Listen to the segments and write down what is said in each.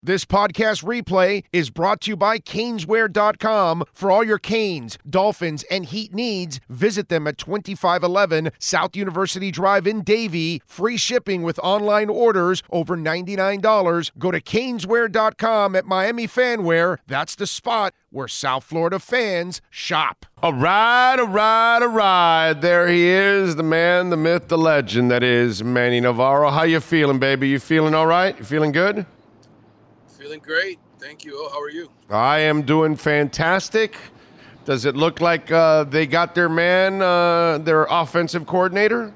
This podcast replay is brought to you by Caneswear.com. For all your Canes, Dolphins, and Heat needs, visit them at 2511 South University Drive in Davie. Free shipping with online orders over $99. Go to Caneswear.com at Miami Fanwear. That's the spot where South Florida fans shop. All right, all right, all right. There he is, the man, the myth, the legend that is Manny Navarro. How you feeling, baby? You feeling all right? You feeling good? Feeling great. Thank you. Oh, how are you? I am doing fantastic. Does it look like uh, they got their man, uh, their offensive coordinator?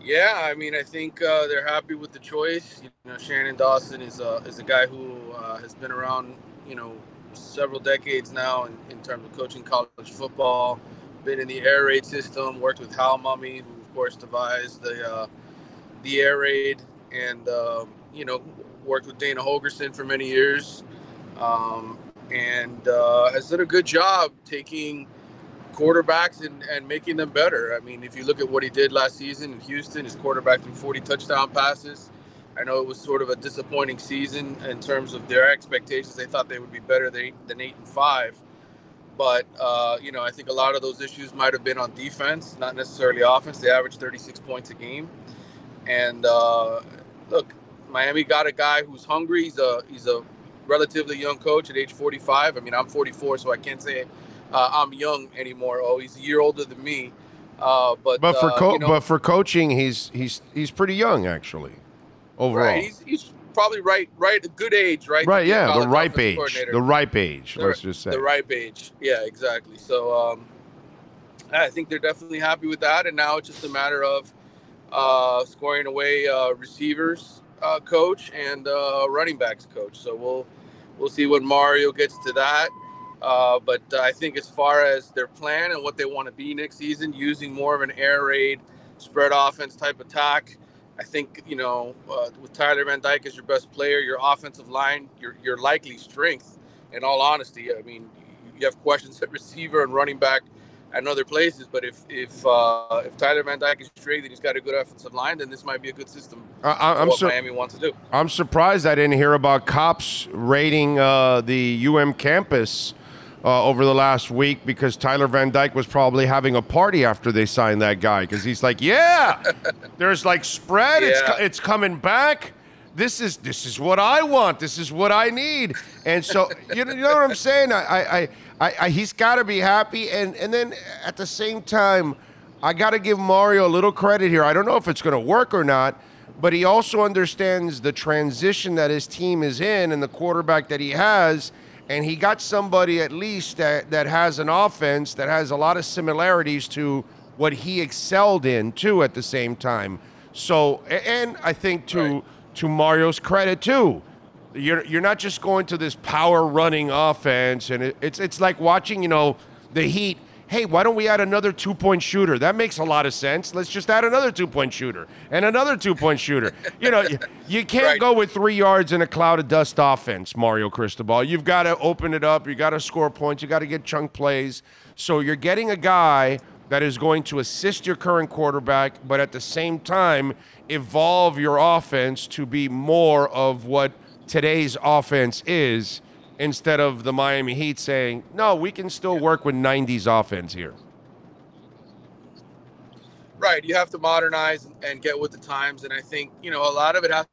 Yeah, I mean, I think uh, they're happy with the choice. You know, Shannon Dawson is a is a guy who uh, has been around, you know, several decades now in, in terms of coaching college football. Been in the air raid system. Worked with Hal Mumme, who of course devised the uh, the air raid, and um, you know, worked with Dana Holgorsen for many years, um, and uh, has done a good job taking quarterbacks and, and making them better. I mean, if you look at what he did last season in Houston, his quarterback threw 40 touchdown passes. I know it was sort of a disappointing season in terms of their expectations. They thought they would be better than eight, than eight and five, but uh, you know, I think a lot of those issues might have been on defense, not necessarily offense. They averaged 36 points a game, and uh, look, Miami got a guy who's hungry. He's a he's a relatively young coach at age 45. I mean, I'm 44, so I can't say uh, I'm young anymore. Oh, he's a year older than me. Uh, but But for uh, co- you know, but for coaching, he's he's he's pretty young actually. Overall, right, he's, he's probably right right a good age, right? right? Yeah, the ripe age, the ripe age. The- let's just say. the ripe age. Yeah, exactly. So um, I think they're definitely happy with that, and now it's just a matter of uh, scoring away uh, receivers uh, coach and uh, running backs coach. So we'll we'll see when Mario gets to that. Uh, but I think as far as their plan and what they want to be next season, using more of an air raid, spread offense type attack. I think you know uh, with Tyler Van Dyke as your best player, your offensive line, your your likely strength. In all honesty, I mean, you have questions at receiver and running back and other places. But if if uh, if Tyler Van Dyke is straight and he's got a good offensive line, then this might be a good system. I, I'm what sur- Miami wants to do. I'm surprised I didn't hear about cops raiding uh, the UM campus uh, over the last week because Tyler Van Dyke was probably having a party after they signed that guy because he's like, yeah, there's like spread, it's Yeah. co- it's coming back. This is this is what I want. This is what I need. And so you know, you know what I'm saying? I I, I, I, he's got to be happy. And and then at the same time, I got to give Mario a little credit here. I don't know if it's going to work or not, but he also understands the transition that his team is in and the quarterback that he has. And he got somebody at least that, that has an offense that has a lot of similarities to what he excelled in too at the same time. So, and I think to Right. To Mario's credit too, you're you're not just going to this power running offense, and it, it's it's like watching you know the Heat. Hey, why don't we add another two point shooter? That makes a lot of sense. Let's just add another two point shooter and another two point shooter. You know, you, you can't Right. go with three yards in a cloud of dust offense, Mario Cristobal. You've got to open it up. You got to score points. You got to get chunk plays. So you're getting a guy that is going to assist your current quarterback, but at the same time evolve your offense to be more of what today's offense is instead of the Miami Heat saying, no, we can still work with 90s offense here. Right. You have to modernize and get with the times. And I think, you know, a lot of it has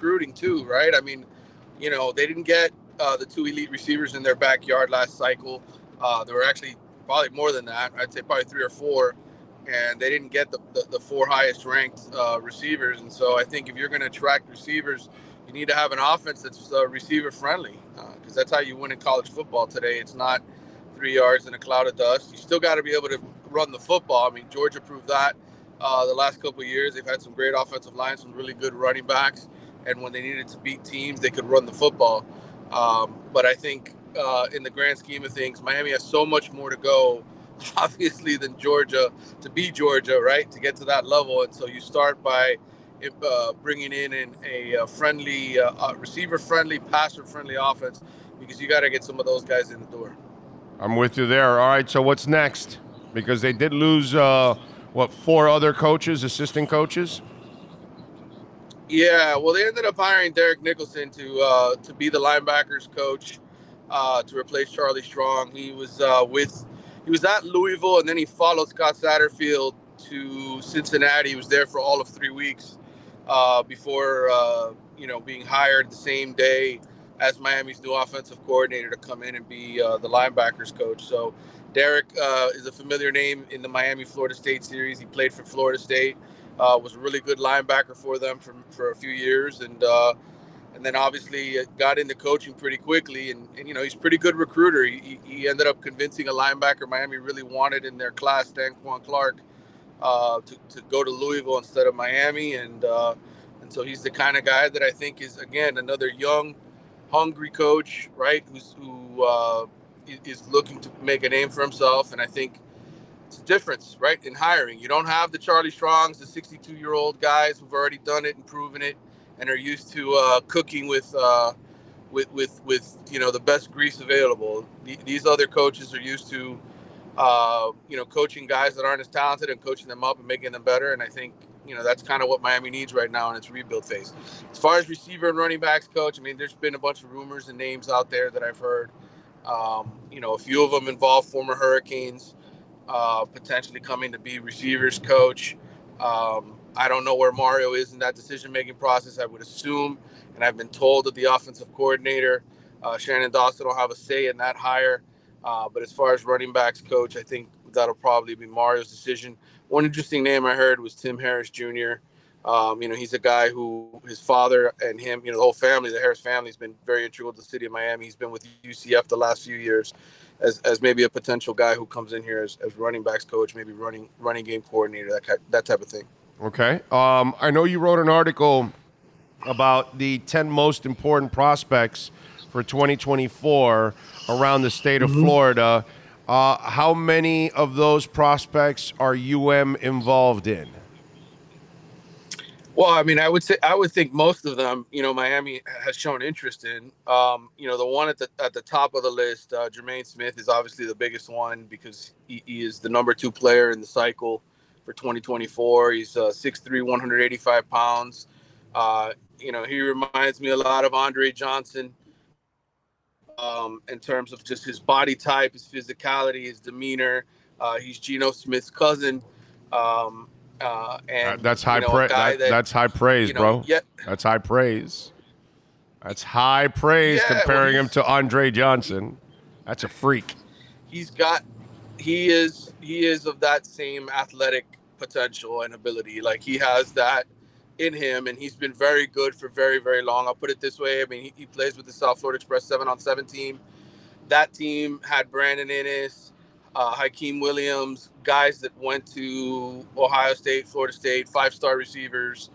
recruiting too, right? I mean, you know, they didn't get uh, the two elite receivers in their backyard last cycle. Uh, there were actually probably more than that. I'd say probably three or four. And they didn't get the, the, the four highest ranked uh, receivers. And so I think if you're going to attract receivers, you need to have an offense that's uh, receiver friendly because that's how you win in college football today. It's not three yards in a cloud of dust. You still got to be able to run the football. I mean, Georgia proved that uh, the last couple of years. They've had some great offensive lines, some really good running backs, and when they needed to beat teams, they could run the football. Um, but I think uh, in the grand scheme of things, Miami has so much more to go, obviously, than Georgia to be Georgia, right? To get to that level, and so you start by uh, bringing in an, a, uh friendly, uh, uh, receiver-friendly, passer-friendly offense, because you got to get some of those guys in the door. I'm with you there. All right, so what's next? Because they did lose, uh, what, four other coaches, assistant coaches? Yeah, well, they ended up hiring Derek Nicholson to uh, to be the linebackers coach uh, to replace Charlie Strong. He was uh, with he was at Louisville, and then he followed Scott Satterfield to Cincinnati. He was there for all of three weeks uh, before uh, you know being hired the same day as Miami's new offensive coordinator to come in and be uh, the linebackers coach. So Derek uh, is a familiar name in the Miami Florida State series. He played for Florida State. Uh, was a really good linebacker for them for, for a few years, and uh, and then obviously got into coaching pretty quickly. And, and you know he's pretty good recruiter. He, he ended up convincing a linebacker Miami really wanted in their class, Quan Clark, uh, to, to go to Louisville instead of Miami, and uh, and so he's the kind of guy that I think is again another young, hungry coach, right? Who's who uh, is looking to make a name for himself, and I think it's a difference, right, in hiring. You don't have the Charlie Strongs, the 62 year old guys who've already done it and proven it, and are used to uh, cooking with, uh, with, with, with, you know, the best grease available. these other coaches are used to, uh, you know, coaching guys that aren't as talented and coaching them up and making them better. And I think, you know, that's kind of what Miami needs right now in its rebuild phase. As far as receiver and running backs coach, I mean, there's been a bunch of rumors and names out there that I've heard. Um, you know, a few of them involve former Hurricanes uh, potentially coming to be receivers coach. Um, I don't know where Mario is in that decision making process. I would assume, and I've been told that the offensive coordinator, uh, Shannon Dawson, will have a say in that hire. Uh, but as far as running backs coach, I think that'll probably be Mario's decision. One interesting name I heard was Tim Harris Jr. Um, you know, he's a guy who his father and him, you know, the whole family, the Harris family, has been very integral to the city of Miami. He's been with UCF the last few years as, as maybe a potential guy who comes in here as, as running backs coach, maybe running running game coordinator, that that type of thing. Okay. Um, I know you wrote an article about the 10 most important prospects for 2024 around the state of mm-hmm. Florida. Uh, how many of those prospects are UM involved in? Well, I mean, I would say I would think most of them, you know, Miami has shown interest in. Um, you know, the one at the at the top of the list, uh, Jermaine Smith, is obviously the biggest one because he, he, is the number two player in the cycle for 2024. He's uh, 6'3", 185 pounds. Uh, you know, he reminds me a lot of Andre Johnson um, in terms of just his body type, his physicality, his demeanor. Uh, he's Geno Smith's cousin. Um, uh, and that's high you know, praise. That, that, that's high praise, you know, bro. Yeah, that's high praise. That's high praise yeah, comparing well, him to Andre Johnson. That's a freak. He's got, he is, he is of that same athletic potential and ability. Like he has that in him, and he's been very good for very, very long. I'll put it this way. I mean, he, he plays with the South Florida Express seven on seven team. That team had Brandon Inniss, uh, Hykeem Williams, guys that went to Ohio State, Florida State, five star receivers.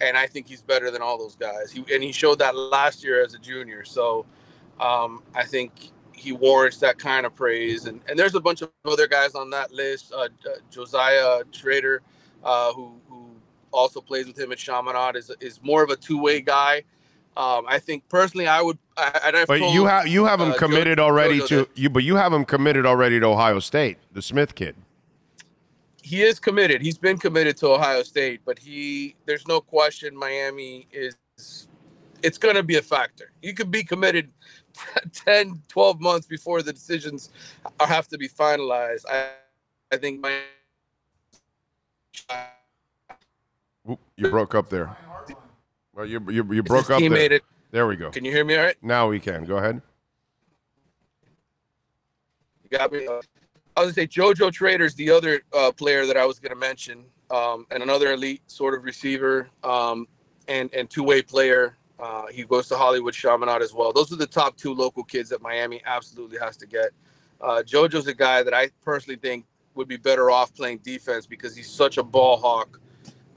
And I think he's better than all those guys. He, and he showed that last year as a junior. So um, I think he warrants that kind of praise. And, and there's a bunch of other guys on that list. Uh, uh, Joshisa Trader, uh, who, who also plays with him at Chaminade, is, is more of a two way guy. Um, I think personally, I would. I, but told, you have you have him uh, committed Joe, already to you, but you have him committed already to Ohio State, the Smith kid. He is committed. He's been committed to Ohio State, but he there's no question Miami is. It's going to be a factor. You could be committed 10, 12 months before the decisions have to be finalized. I, I think my. you broke up there. Well, you you, you broke up there. It. There we go. Can you hear me all right? Now we can. Go ahead. You got me. I was gonna say JoJo Trader's the other uh, player that I was gonna mention, um, and another elite sort of receiver um, and and two way player. Uh, he goes to Hollywood Chaminade as well. Those are the top two local kids that Miami absolutely has to get. Uh, JoJo's a guy that I personally think would be better off playing defense because he's such a ball hawk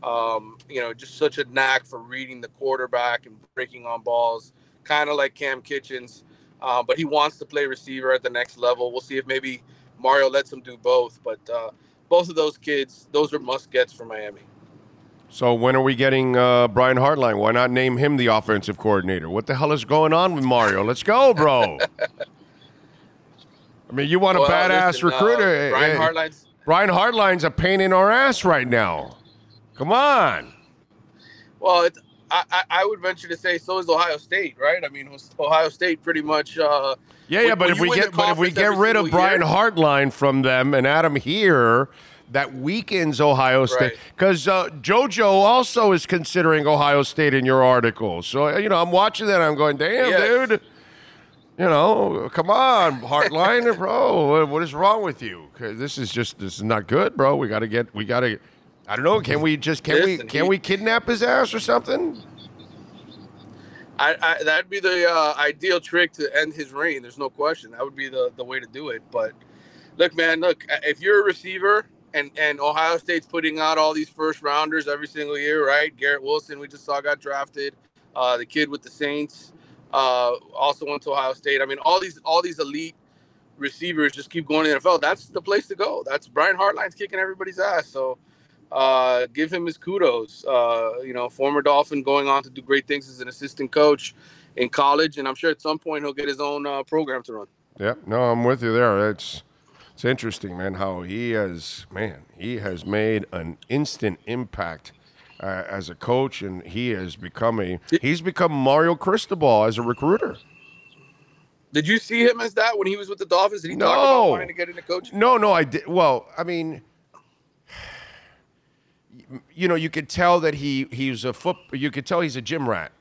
um, you know, just such a knack for reading the quarterback and breaking on balls, kind of like Cam Kinchens. Uh, but he wants to play receiver at the next level. We'll see if maybe Mario lets him do both. But uh, both of those kids, those are must gets for Miami. So when are we getting uh, Brian Hartline? Why not name him the offensive coordinator? What the hell is going on with Mario? Let's go, bro. I mean, you want a badass listen, uh, recruiter? Brian Hartline's Brian Hartline's a pain in our ass right now. Come on. Well, I, I would venture to say so is Ohio State, right? I mean, Ohio State pretty much. Uh, yeah, yeah, but if we get but if we get rid of Brian year, Hartline from them and Adam here, that weakens Ohio State because right. uh, JoJo also is considering Ohio State in your article. So you know, I'm watching that. I'm going, damn, yes. dude. You know, come on, Hartline, bro. What is wrong with you? This is just this is not good, bro. We got to get. We got to. I don't know. Can we just can Listen, we can he, we kidnap his ass or something? I, I that'd be the uh, ideal trick to end his reign. There's no question. That would be the the way to do it. But look, man, look. If you're a receiver and and Ohio State's putting out all these first rounders every single year, right? Garrett Wilson, we just saw got drafted. Uh, the kid with the Saints uh, also went to Ohio State. I mean, all these all these elite receivers just keep going to the NFL. That's the place to go. That's Brian Hartline's kicking everybody's ass. So uh, give him his kudos. Uh, you know, former Dolphin going on to do great things as an assistant coach in college, and I'm sure at some point he'll get his own uh, program to run. Yeah, no, I'm with you there. It's it's interesting, man, how he has, man, he has made an instant impact uh, as a coach, and he has become a, he's become Mario Cristobal as a recruiter. Did you see him as that when he was with the Dolphins? Did he no. talk about wanting to get into coaching? No, no, I did. Well, I mean, you know, you could tell that he he's a foot. You could tell he's a gym rat,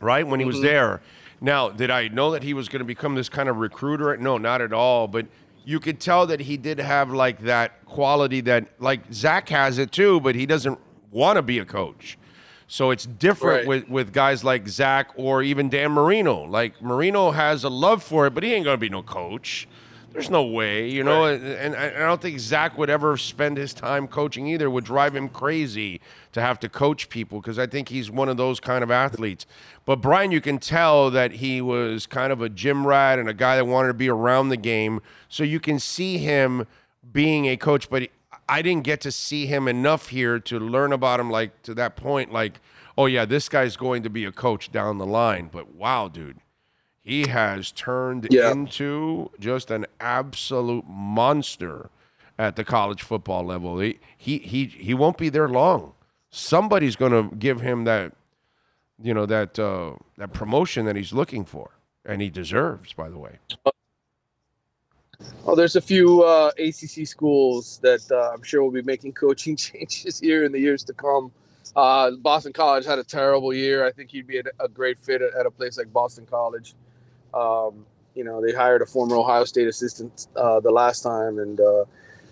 right? When he was mm-hmm. there. Now, did I know that he was going to become this kind of recruiter? No, not at all. But you could tell that he did have like that quality that like Zach has it too, but he doesn't want to be a coach. So it's different right. with, with guys like Zach or even Dan Marino. Like Marino has a love for it, but he ain't gonna be no coach. There's no way, you know. Right. And, and I don't think Zach would ever spend his time coaching either. It would drive him crazy to have to coach people because I think he's one of those kind of athletes. But Brian, you can tell that he was kind of a gym rat and a guy that wanted to be around the game. So you can see him being a coach, but I didn't get to see him enough here to learn about him like to that point like oh yeah this guy's going to be a coach down the line but wow dude he has turned yeah. into just an absolute monster at the college football level he he he, he won't be there long somebody's going to give him that you know that uh, that promotion that he's looking for and he deserves by the way well, there's a few uh, ACC schools that uh, I'm sure will be making coaching changes here in the years to come. Uh, Boston College had a terrible year. I think he'd be a, a great fit at, at, a place like Boston College. Um, you know, they hired a former Ohio State assistant uh, the last time, and uh,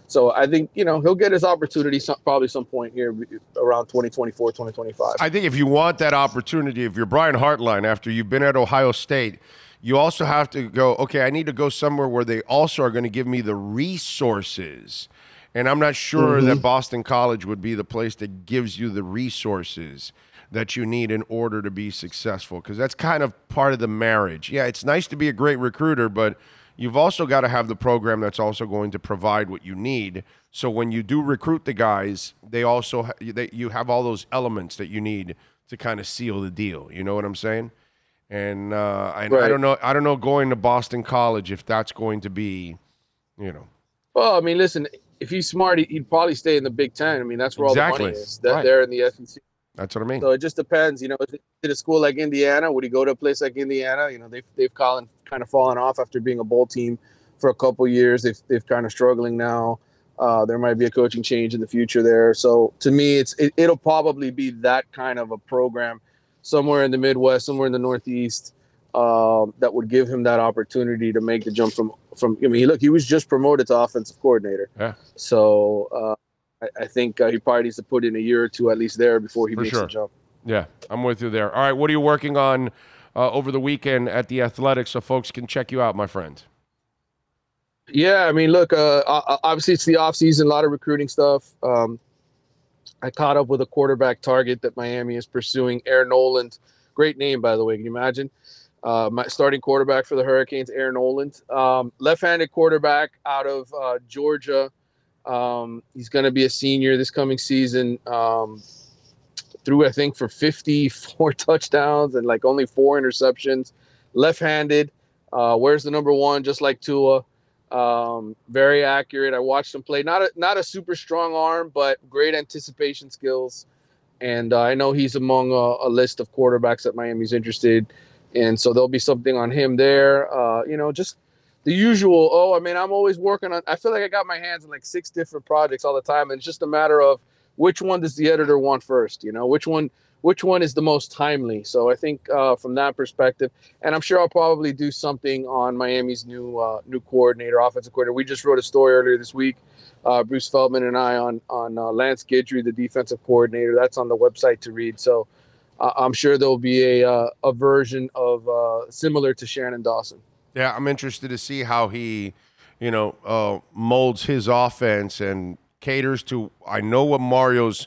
so I think you know he'll get his opportunity some, probably some point here around 2024, 2025. I think if you want that opportunity, if you're Brian Hartline after you've been at Ohio State you also have to go, okay, I need to go somewhere where they also are going to give me the resources. And I'm not sure mm-hmm. that Boston College would be the place that gives you the resources that you need in order to be successful because that's kind of part of the marriage. Yeah, it's nice to be a great recruiter, but you've also got to have the program that's also going to provide what you need. So when you do recruit the guys, they also they, you have all those elements that you need to kind of seal the deal. You know what I'm saying? And uh, I, right. I don't know. I don't know going to Boston College if that's going to be, you know. Well, I mean, listen. If he's smart, he'd probably stay in the Big Ten. I mean, that's where exactly. all the money is. That right. they're in the SEC. That's what I mean. So it just depends. You know, at a school like Indiana, would he go to a place like Indiana? You know, they've they've fallen, kind of fallen off after being a bowl team for a couple years. They've they've kind of struggling now. Uh, there might be a coaching change in the future there. So to me, it's it, it'll probably be that kind of a program somewhere in the Midwest, somewhere in the Northeast, um, that would give him that opportunity to make the jump from from. I mean, look, he was just promoted to offensive coordinator. Yeah. So uh, I, I, think uh, he probably needs to put in a year or two at least there before he For makes sure. the jump. Yeah, I'm with you there. All right, what are you working on uh, over the weekend at the Athletics so folks can check you out, my friend? Yeah, I mean, look, uh, obviously it's the off season, a lot of recruiting stuff. Um, I caught up with a quarterback target that Miami is pursuing, Air Noland. Great name, by the way. Can you imagine? Uh, my starting quarterback for the Hurricanes, Air Noland. Um, left-handed quarterback out of uh, Georgia. Um, he's going to be a senior this coming season. Um, threw, I think, for 54 touchdowns and like only four interceptions. Left-handed. Uh, where's the number one? Just like Tua. Um, very accurate. I watched him play. Not a not a super strong arm, but great anticipation skills. and uh, I know he's among a, a, list of quarterbacks that Miami's interested, and so there'll be something on him there. Uh, you know, just the usual. Oh, I mean, I'm always working on. I feel like I got my hands on like six different projects all the time, and it's just a matter of which one does the editor want first. You know, which one which one is the most timely. So I think uh, from that perspective, and I'm sure I'll probably do something on Miami's new uh, new coordinator, offensive coordinator. We just wrote a story earlier this week, uh, Bruce Feldman and I on on uh, Lance Guidry, the defensive coordinator. That's on the website to read. So uh, I'm sure there'll be a uh, a version of similar to Shannon Dawson. Yeah, I'm interested to see how he, you know, molds his offense and caters to. I know what Mario's,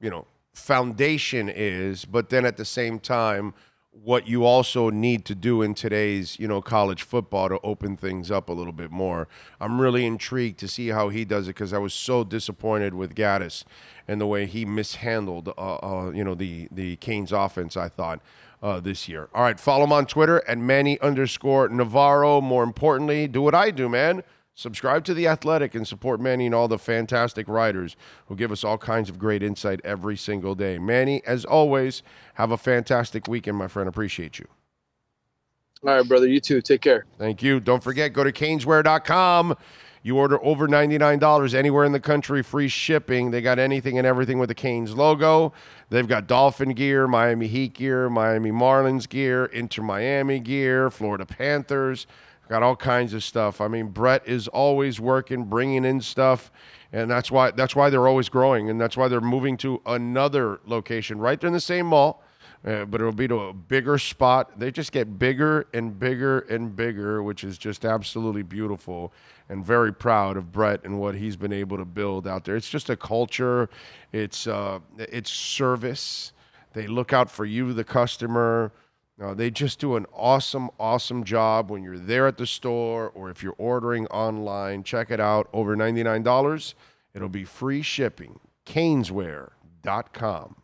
you know foundation is, but then at the same time, what you also need to do in today's, you know, college football to open things up a little bit more. I'm really intrigued to see how he does it because I was so disappointed with Gattis and the way he mishandled, uh, uh, you know, the the Canes offense. I thought. Uh, this year. All right, follow him on Twitter at Manny underscore Navarro. More importantly, do what I do, man. Subscribe to The Athletic and support Manny and all the fantastic writers who give us all kinds of great insight every single day. Manny, as always, have a fantastic weekend, my friend. Appreciate you. All right, brother. You too. Take care. Thank you. Don't forget, go to caneswear.com. You order over $99 anywhere in the country, free shipping. They got anything and everything with the Canes logo. They've got Dolphin gear, Miami Heat gear, Miami Marlins gear, Inter Miami gear, Florida Panthers. Got all kinds of stuff. I mean, Brett is always working, bringing in stuff, and that's why that's why they're always growing, and that's why they're moving to another location right there in the same mall. Uh, but it'll be to a bigger spot. They just get bigger and bigger and bigger, which is just absolutely beautiful. And very proud of Brett and what he's been able to build out there. It's just a culture. It's uh, it's service. They look out for you, the customer. Uh, they just do an awesome, awesome job when you're there at the store or if you're ordering online. Check it out. Over $99. It'll be free shipping. Caneswear.com.